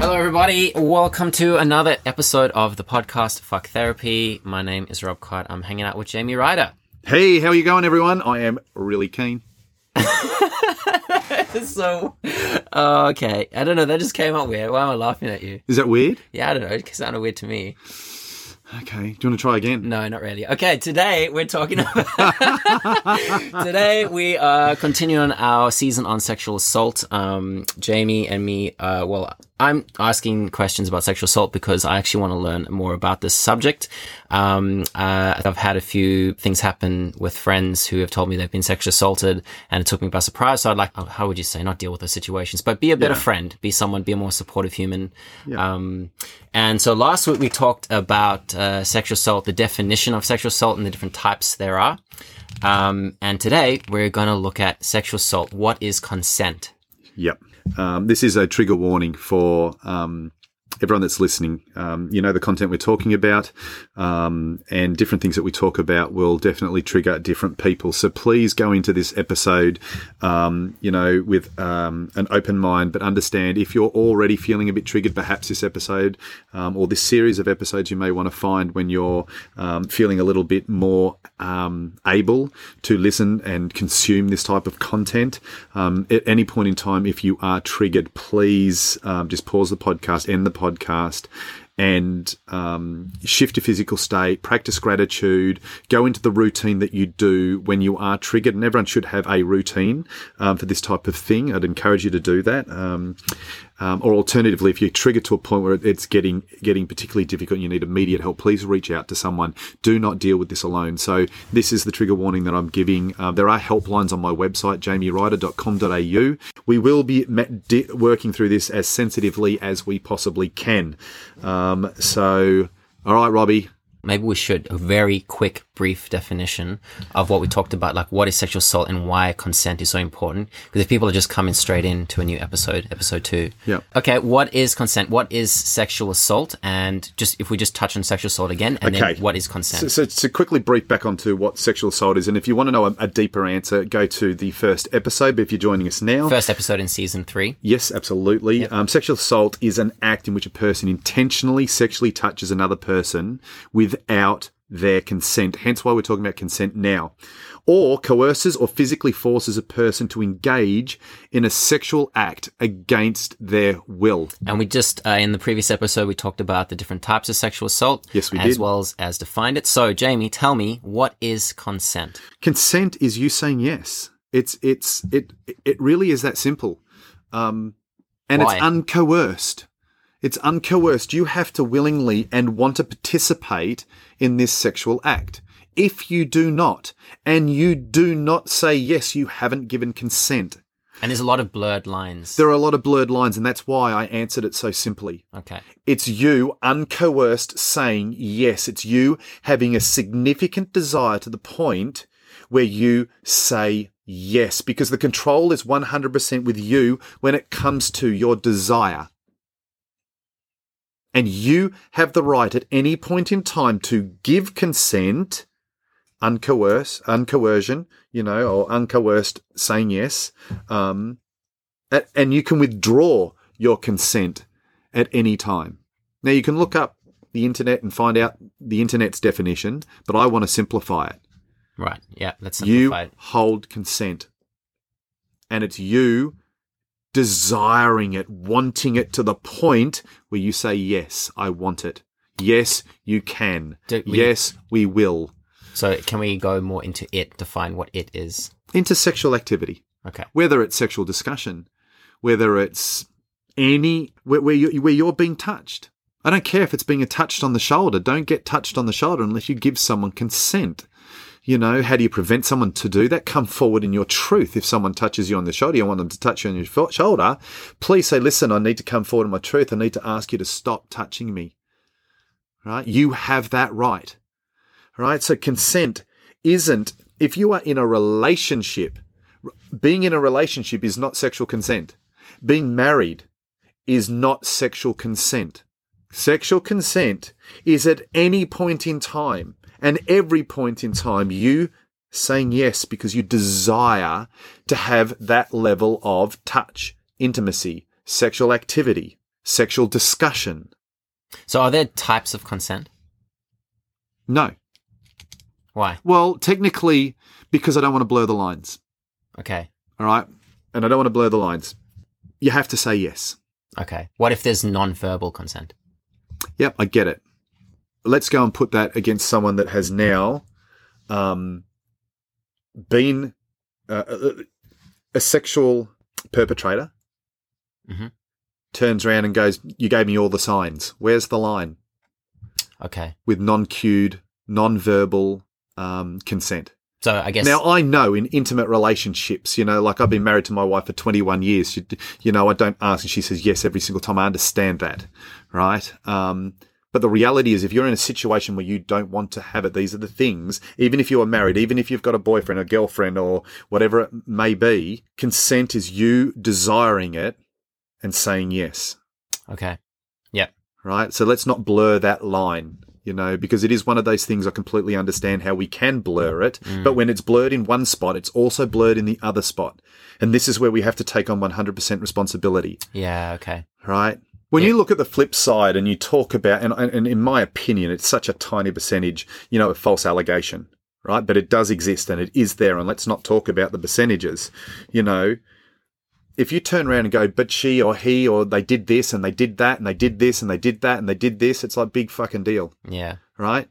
Hello, everybody. Welcome to another episode of the podcast Fuck Therapy. My name is Rob Cot. I'm hanging out with Jamie Ryder. Hey, how are you going, everyone? I am really keen. so, okay. I don't know. That just came out weird. Why am I laughing at you? Is that weird? Yeah, I don't know. It sounded weird to me. Okay. Do you want to try again? No, not really. Okay, today we're talking about. today we are continuing our season on sexual assault. Um, Jamie and me, uh, well, I'm asking questions about sexual assault because I actually want to learn more about this subject. Um, uh, I've had a few things happen with friends who have told me they've been sexually assaulted and it took me by surprise. So I'd like, how would you say, not deal with those situations, but be a better Yeah. friend, be someone, be a more supportive human. Um, and so last week we talked about uh, sexual assault, the definition of sexual assault and the different types there are. Um, and today we're going to look at sexual assault. What is consent? Yep. Um, this is a trigger warning for um, everyone that's listening. Um, you know, the content we're talking about um, and different things that we talk about will definitely trigger different people. So please go into this episode, um, you know, with um, an open mind, but understand if you're already feeling a bit triggered, perhaps this episode um, or this series of episodes you may want to find when you're um, feeling a little bit more um, able to listen and consume this type of content. At any point in time, if you are triggered, please just pause the podcast, end the podcast. And um, shift your physical state, practice gratitude, go into the routine that you do when you are triggered. And everyone should have a routine um, for this type of thing. I'd encourage you to do that. Um, um, or alternatively, if you're triggered to a point where it's getting getting particularly difficult and you need immediate help, please reach out to someone. Do not deal with this alone. So this is the trigger warning that I'm giving. Uh, there are helplines on my website, jamieryder.com.au. We will be di- working through this as sensitively as we possibly can. Um, so, all right, Robbie. Maybe we should a very quick, brief definition of what we talked about, like what is sexual assault and why consent is so important. Because if people are just coming straight into a new episode, episode two. Yep. Okay, what is consent? What is sexual assault? And just if we just touch on sexual assault again, and Okay. then what is consent? So, so to quickly brief back onto what sexual assault is, and if you want to know a, a deeper answer, go to the first episode. But if you're joining us now, First episode in season three. Yes, absolutely. Um, sexual assault is an act in which a person intentionally sexually touches another person without their consent. Hence why we're talking about consent now. Or coerces or physically forces a person to engage in a sexual act against their will. And we just, uh, in the previous episode, we talked about the different types of sexual assault. Yes, we As did. well as, as defined it. So, Jamie, tell me, what is consent? Consent is you saying yes. It's it's it it really is that simple. Um, and Why? it's uncoerced. It's uncoerced. You have to willingly and want to participate in this sexual act. If you do not, and you do not say yes, you haven't given consent. And there's a lot of blurred lines. There are a lot of blurred lines, and that's why I answered it so simply. okay. It's you uncoerced saying yes. It's you having a significant desire to the point where you say yes, because the control is 100% with you when it comes to your desire. And you have the right at any point in time to give consent, uncoerce, uncoercion, you know, or uncoerced saying yes. Um, a- and you can withdraw your consent at any time. Now you can look up the internet and find out the internet's definition, but I want to simplify it. Right. Yeah. Let's You it. hold consent. And it's you desiring it, wanting it to the point where you say, Yes, I want it. Yes, you can. We- yes, we will. So, can we go more into it, define what it is? Into sexual activity. Okay. whether it's sexual discussion, whether it's any where, where, you, where you're being touched. I don't care if it's being touched on the shoulder. Don't get touched on the shoulder unless you give someone consent. You know, how do you prevent someone to do that? Come forward in your truth. If someone touches you on the shoulder, you want them to touch you on your shoulder, please say, listen, I need to come forward in my truth. I need to ask you to stop touching me. Right? You have that right. Right? So consent isn't, if you are in a relationship, being in a relationship is not sexual consent. Being married is not sexual consent. Sexual consent is at any point in time and every point in time you saying yes because you desire to have that level of touch, intimacy, sexual activity. sexual discussion. So are there types of consent? No. Why? Well, technically, because I don't want to blur the lines. Okay. All right. And I don't want to blur the lines. You have to say yes. Okay. What if there's non-verbal consent? Yep, I get it. Let's go and put that against someone that has now um, been uh, a, a sexual perpetrator, Mhm. turns around and goes, You gave me all the signs. Where's the line? Okay. With non cued, non verbal um, consent. So I guess Now, I know in intimate relationships, you know, like I've been married to my wife for 21 years. You, you know, I don't ask and she says yes every single time. I understand that, right? Um, but the reality is, if you're in a situation where you don't want to have it, these are the things, even if you are married, even if you've got a boyfriend or girlfriend or whatever it may be, consent is you desiring it and saying yes, okay. Yeah. Right? So let's not blur that line, you know, because it is one of those things I completely understand how we can blur it. Mm. But when it's blurred in one spot, it's also blurred in the other spot. And this is where we have to take on 100% responsibility, Yeah, okay. right? When Yeah. you look at the flip side and you talk about, and, and in my opinion, it's such a tiny percentage, you know, a false allegation, right? But it does exist and it is there. And let's not talk about the percentages, you know. If you turn around and go, but she or he or they did this and they did that and they did this and they did that and they did this, it's like big fucking deal, Yeah. right?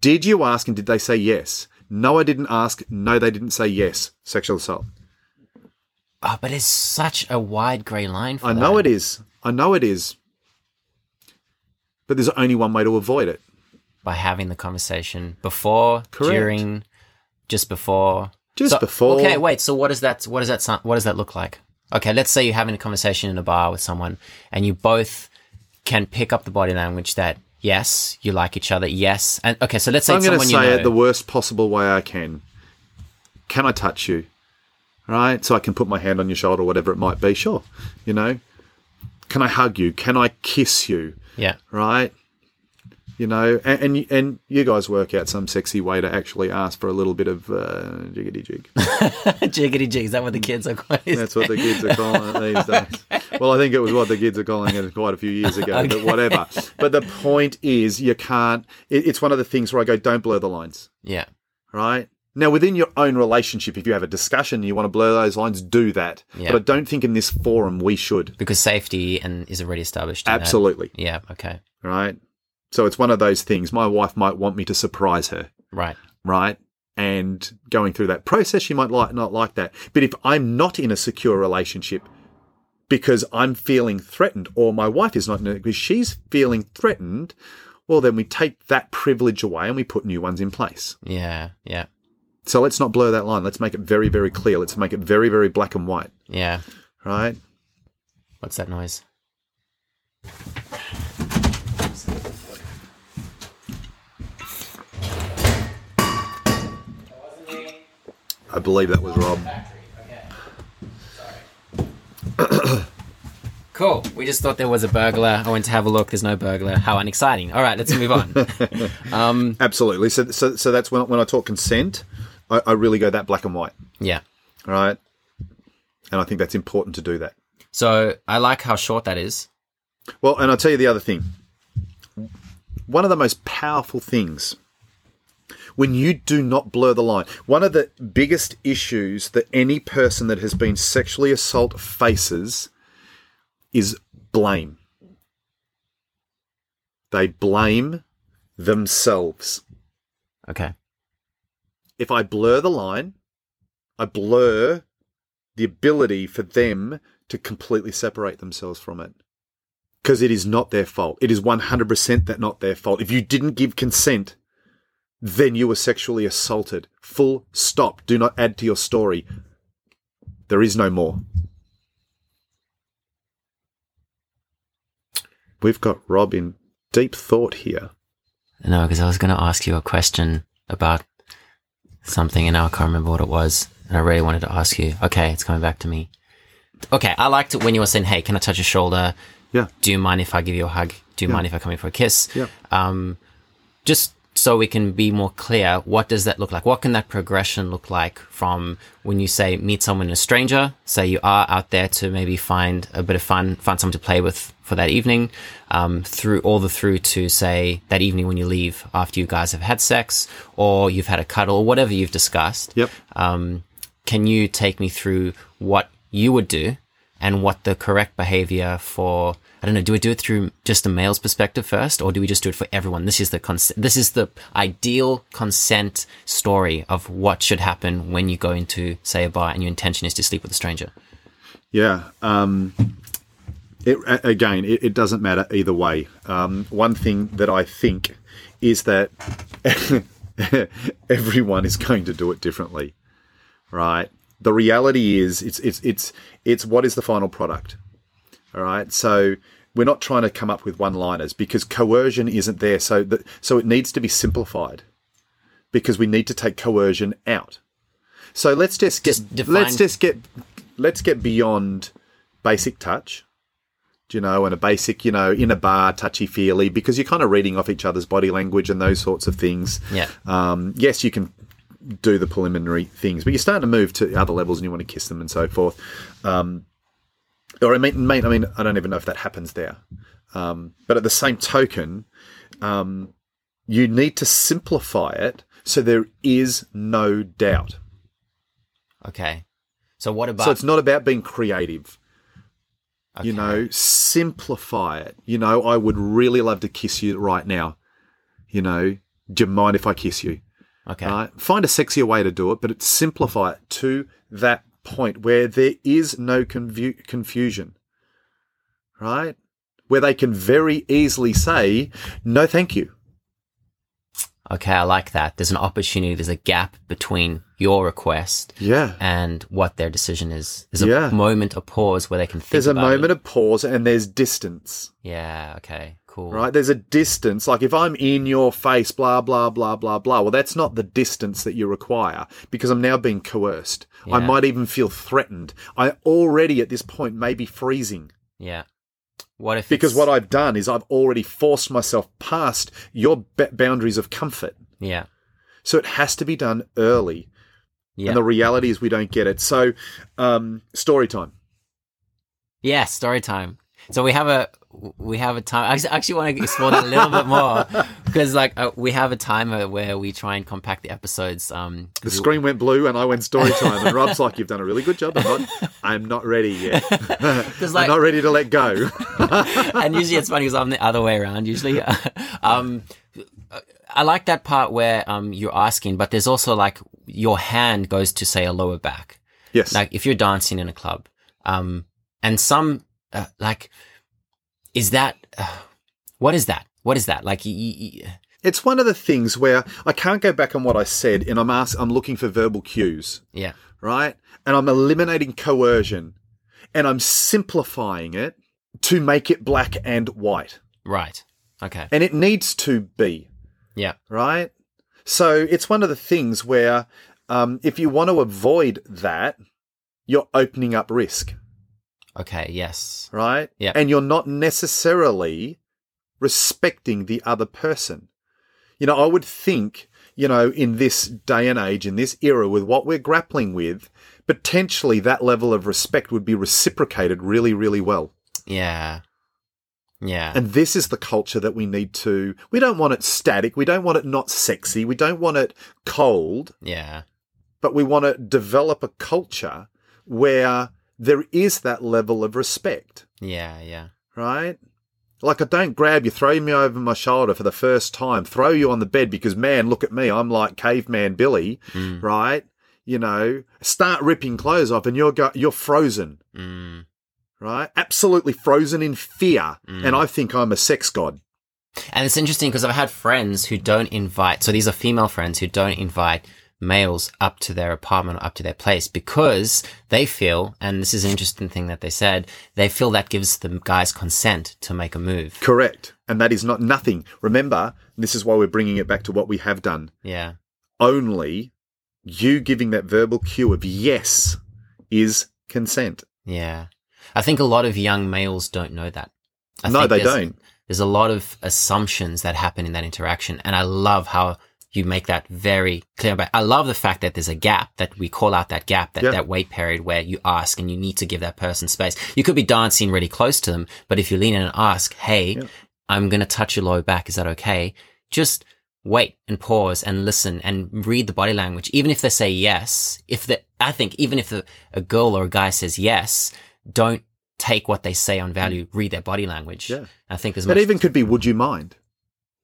Did you ask and did they say yes? No, I didn't ask. No, they didn't say yes. Sexual assault. Oh, but it's such a wide grey line for I know it is. I know it is. But there's only one way to avoid it. By having the conversation before, Correct. during, just before. Just So- before. Okay, wait. So what does that? What does that? sound- What does that look like? Okay, let's say you're having a conversation in a bar with someone, and you both can pick up the body language that yes, you like each other. Yes, and okay. So let's say I'm going to someone say you know. it the worst possible way I can. Can I touch you? Right? So I can put my hand on your shoulder, whatever it might be. Sure. You know? Can I hug you? Can I kiss you? yeah. Right? You know, and, and and you guys work out some sexy way to actually ask for a little bit of uh, jiggity jig. Jiggity jig. Is that what the kids are calling it? That's what the kids are calling it these days. Well, I think it was what the kids are calling it quite a few years ago, but whatever. But the point is, you can't. It, it's one of the things where I go, don't blur the lines, Yeah. right? Now, within your own relationship, if you have a discussion and you want to blur those lines, do that. Yeah. But I don't think in this forum we should. Because safety and is already established. in that. Absolutely, Yeah. Okay. right? So it's one of those things. My wife might want me to surprise her, Right. right? And going through that process, she might like not like that. But if I'm not in a secure relationship because I'm feeling threatened, or my wife is not in it because she's feeling threatened, well, then we take that privilege away and we put new ones in place. Yeah. Yeah. So let's not blur that line. Let's make it very, very clear. Let's make it very, very black and white, Yeah. right? What's that noise? I believe that was Rob. Cool. We just thought there was a burglar. I went to have a look. There's no burglar. How unexciting. All right, let's move on. um, Absolutely. So, so, so that's when, when I talk consent, I, I really go that black and white, yeah. right? And I think that's important to do that. So I like how short that is. Well, and I'll tell you the other thing. One of the most powerful things when you do not blur the line, one of the biggest issues that any person that has been sexually assaulted faces is blame. They blame themselves. Okay. If I blur the line, I blur the ability for them to completely separate themselves from it. Because it is not their fault. It is 100% that not their fault. If you didn't give consent, then you were sexually assaulted. Full stop. Do not add to your story. There is no more. We've got Rob in deep thought here. No, because I was going to ask you a question about something, and now I can't remember what it was. And I really wanted to ask you. Okay, it's coming back to me. Okay, I liked it when you were saying, "Hey, can I touch your shoulder? Yeah. Do you mind if I give you a hug? Do you Yeah. mind if I come in for a kiss?" Yeah. Um, just so we can be more clear, what does that look like? What can that progression look like from when you say meet someone, a stranger, say you are out there to maybe find a bit of fun, find someone to play with for that evening, um, through all the through to say that evening when you leave after you guys have had sex or you've had a cuddle or whatever you've discussed. Yep. Um, can you take me through what you would do and what the correct behavior for I don't know, do we do it through just the male's perspective first or do we just do it for everyone? This is the cons- this is the ideal consent story of what should happen when you go into say a bar and your intention is to sleep with a stranger. Yeah. Um, it, again, it, it, doesn't matter either way. Um, one thing that I think is that everyone is going to do it differently, right? The reality is, it's it's it's it's what is the final product, all right? So we're not trying to come up with one-liners because coercion isn't there. So that so it needs to be simplified because we need to take coercion out. So let's just get Just let's just get let's get beyond basic touch. Do you know, and a basic, you know, in a bar, touchy feely, because you're kind of reading off each other's body language and those sorts of things. Yeah. Um, yes, you can do the preliminary things, but you're starting to move to other levels and you want to kiss them and so forth. Um, or I mean, I mean, I don't even know if that happens there. Um, but at the same token, um, you need to simplify it so there is no doubt. Okay. So what about So it's not about being creative. You know, simplify it. You know, I would really love to kiss you right now. You know, do you mind if I kiss you? Okay. Right? Find a sexier way to do it, but it, simplify it to that point where there is no confu- confusion. Right? Where they can very easily say, no, thank you. Okay, I like that. There's an opportunity, there's a gap between your request Yeah. and what their decision is. There's a Yeah. moment, a pause where they can think There's a moment it. of pause and there's distance. Yeah, okay, cool. Right? There's a distance. Like if I'm in your face, blah, blah, blah, blah, blah. Well, that's not the distance that you require because I'm now being coerced. I might even feel threatened. I already at this point may be freezing. Yeah. What if because it's- what I've done is I've already forced myself past your boundaries of comfort. Yeah. So it has to be done early. Yeah. And the reality is we don't get it. So, um, story time. Yeah, story time. So we have a we have a time. I actually want to explore that a little bit more because like uh, we have a timer where we try and compact the episodes. Um, The screen went blue and I went story time. And Rob's like, "You've done a really good job. I'm not. I'm not ready yet. like- I'm not ready to let go." and usually it's funny because I'm the other way around. Usually, um, I like that part where um you're asking, but there's also like your hand goes to say a lower back. yes. Like if you're dancing in a club, um, and some uh, like, is that uh, what is that? What is that? Like, y- y- it's one of the things where I can't go back on what I said, and I'm ask, I'm looking for verbal cues. yeah, right? And I'm eliminating coercion and I'm simplifying it to make it black and white. right, okay, And it needs to be, yeah, right? So it's one of the things where um, if you want to avoid that, you're opening up risk, okay, yes, right? Yeah. And you're not necessarily respecting the other person. You know, I would think, you know, in this day and age, in this era, with what we're grappling with, potentially that level of respect would be reciprocated really, really well. yeah, yeah, And this is the culture that we need to. We don't want it static. We don't want it not sexy. We don't want it cold, yeah, but we want to develop a culture where there is that level of respect, yeah, yeah, right? Like I don't grab you, throw me over my shoulder for the first time, throw you on the bed because man, look at me, I'm like caveman Billy, mm, right? You know, start ripping clothes off and you're go- you're frozen, mm. right? Absolutely frozen in fear, Mm. and I think I'm a sex god. And it's interesting because I've had friends who don't invite, so these are female friends who don't invite males up to their apartment or up to their place because they feel, and this is an interesting thing that they said, they feel that gives the guys consent to make a move. Correct, and that is not nothing. Remember, this is why we're bringing it back to what we have done. Yeah. Only you giving that verbal cue of yes is consent. Yeah. I think a lot of young males don't know that. I no, think they there's- don't. there's a lot of assumptions that happen in that interaction. And I love how you make that very clear. But I love the fact that there's a gap that we call out that gap, that, Yeah. that wait period where you ask and you need to give that person space. You could be dancing really close to them, but if you lean in and ask, Hey, I'm going to touch your low back. Is that okay? Just wait and pause and listen and read the body language. Even if they say yes, if the, I think even if a, a girl or a guy says yes, don't take what they say on value, mm. read their body language. Yeah. I think there's That even could be, would you mind?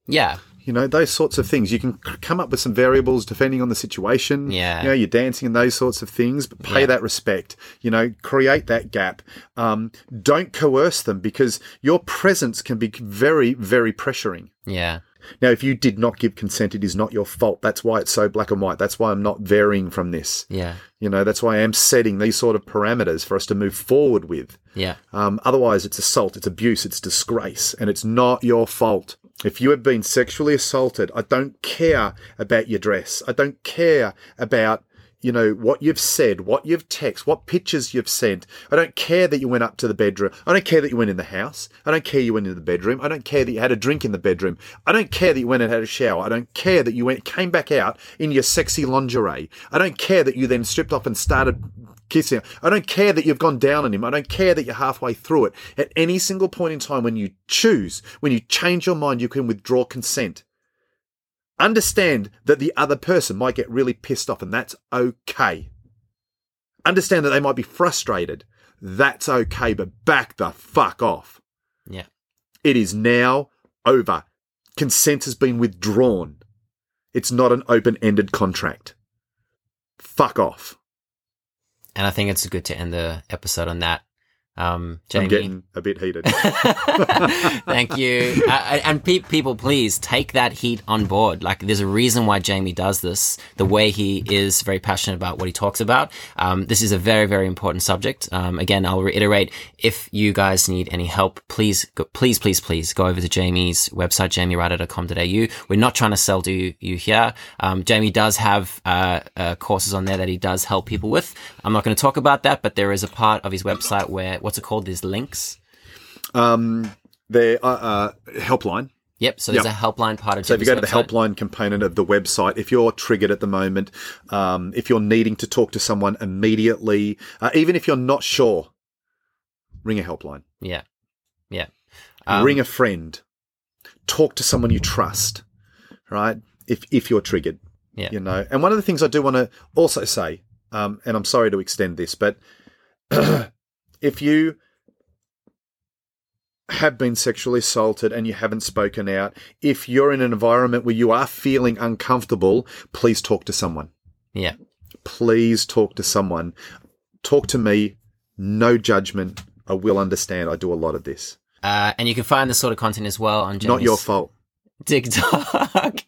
yeah, You know, those sorts of things. You can come up with some variables depending on the situation. Yeah. You know, you're dancing and those sorts of things, but pay Yeah. that respect. You know, create that gap. Um, don't coerce them because your presence can be very, very pressuring. yeah, Now, if you did not give consent, it is not your fault. That's why it's so black and white. That's why I'm not varying from this. yeah, You know, that's why I am setting these sort of parameters for us to move forward with. yeah, Um, otherwise, it's assault, it's abuse, it's disgrace, and it's not your fault. If you have been sexually assaulted, I don't care about your dress. I don't care about, you know, what you've said, what you've texted, what pictures you've sent. I don't care that you went up to the bedroom. I don't care that you went in the house. I don't care you went into the bedroom. I don't care that you had a drink in the bedroom. I don't care that you went and had a shower. I don't care that you went came back out in your sexy lingerie. I don't care that you then stripped off and started kissing. I don't care that you've gone down on him. I don't care that you're halfway through it. At any single point in time, when you choose, when you change your mind, you can withdraw consent. Understand that the other person might get really pissed off, and that's okay. Understand that they might be frustrated. That's okay, but back the fuck off. yeah. It is now over. Consent has been withdrawn. It's not an open ended contract. Fuck off. And I think it's good to end the episode on that. Um, Jamie, I'm getting a bit heated. Thank you. Uh, and pe- people, please take that heat on board. Like, there's a reason why Jamie does this. The way he is very passionate about what he talks about. Um, this is a very, very important subject. Um, again, I'll reiterate: if you guys need any help, please, go, please, please, please go over to Jamie's website, jamieryder.com.au. We're not trying to sell to you, you here. Um, Jamie does have uh, uh, courses on there that he does help people with. I'm not going to talk about that, but there is a part of his website where what's it called? There's links. um, their uh, uh, helpline. Yep. So there's Yeah. a helpline part of So if you go to the website. helpline component of the website, if you're triggered at the moment, um, if you're needing to talk to someone immediately, uh, even if you're not sure, ring a helpline, Yeah. Yeah. Um, ring a friend, talk to someone you trust, right? If if you're triggered, Yeah. you know. And one of the things I do want to also say, um, and I'm sorry to extend this, but if you have been sexually assaulted and you haven't spoken out, if you're in an environment where you are feeling uncomfortable, please talk to someone. Yeah. Please talk to someone. Talk to me. No judgment. I will understand. I do a lot of this. Uh, and you can find this sort of content as well on Jamie's Not your fault. TikTok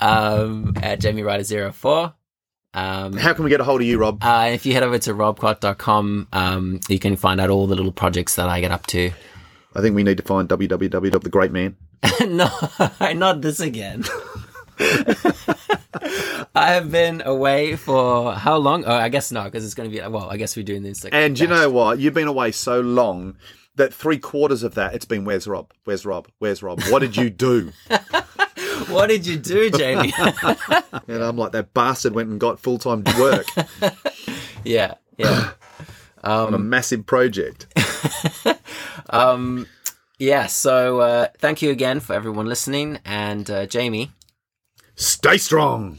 um, at Jamie Ryder 04 Um, How can we get a hold of you, Rob? uh, if you head over to robcot.com, um, you can find out all the little projects that I get up to. I think we need to find www.thegreatman. no, not this again. I have been away for how long? Oh, I guess no, because it's going to be. Well, I guess we're doing this. Like, And you know what? You've been away so long that three quarters of that it's been where's Rob? Where's Rob? Where's Rob? What did you do? what did you do, Jamie? and I'm like, that bastard went and got full time work yeah, yeah. on a massive project. Um, yeah. So uh, thank you again for everyone listening, and uh, Jamie. Stay strong.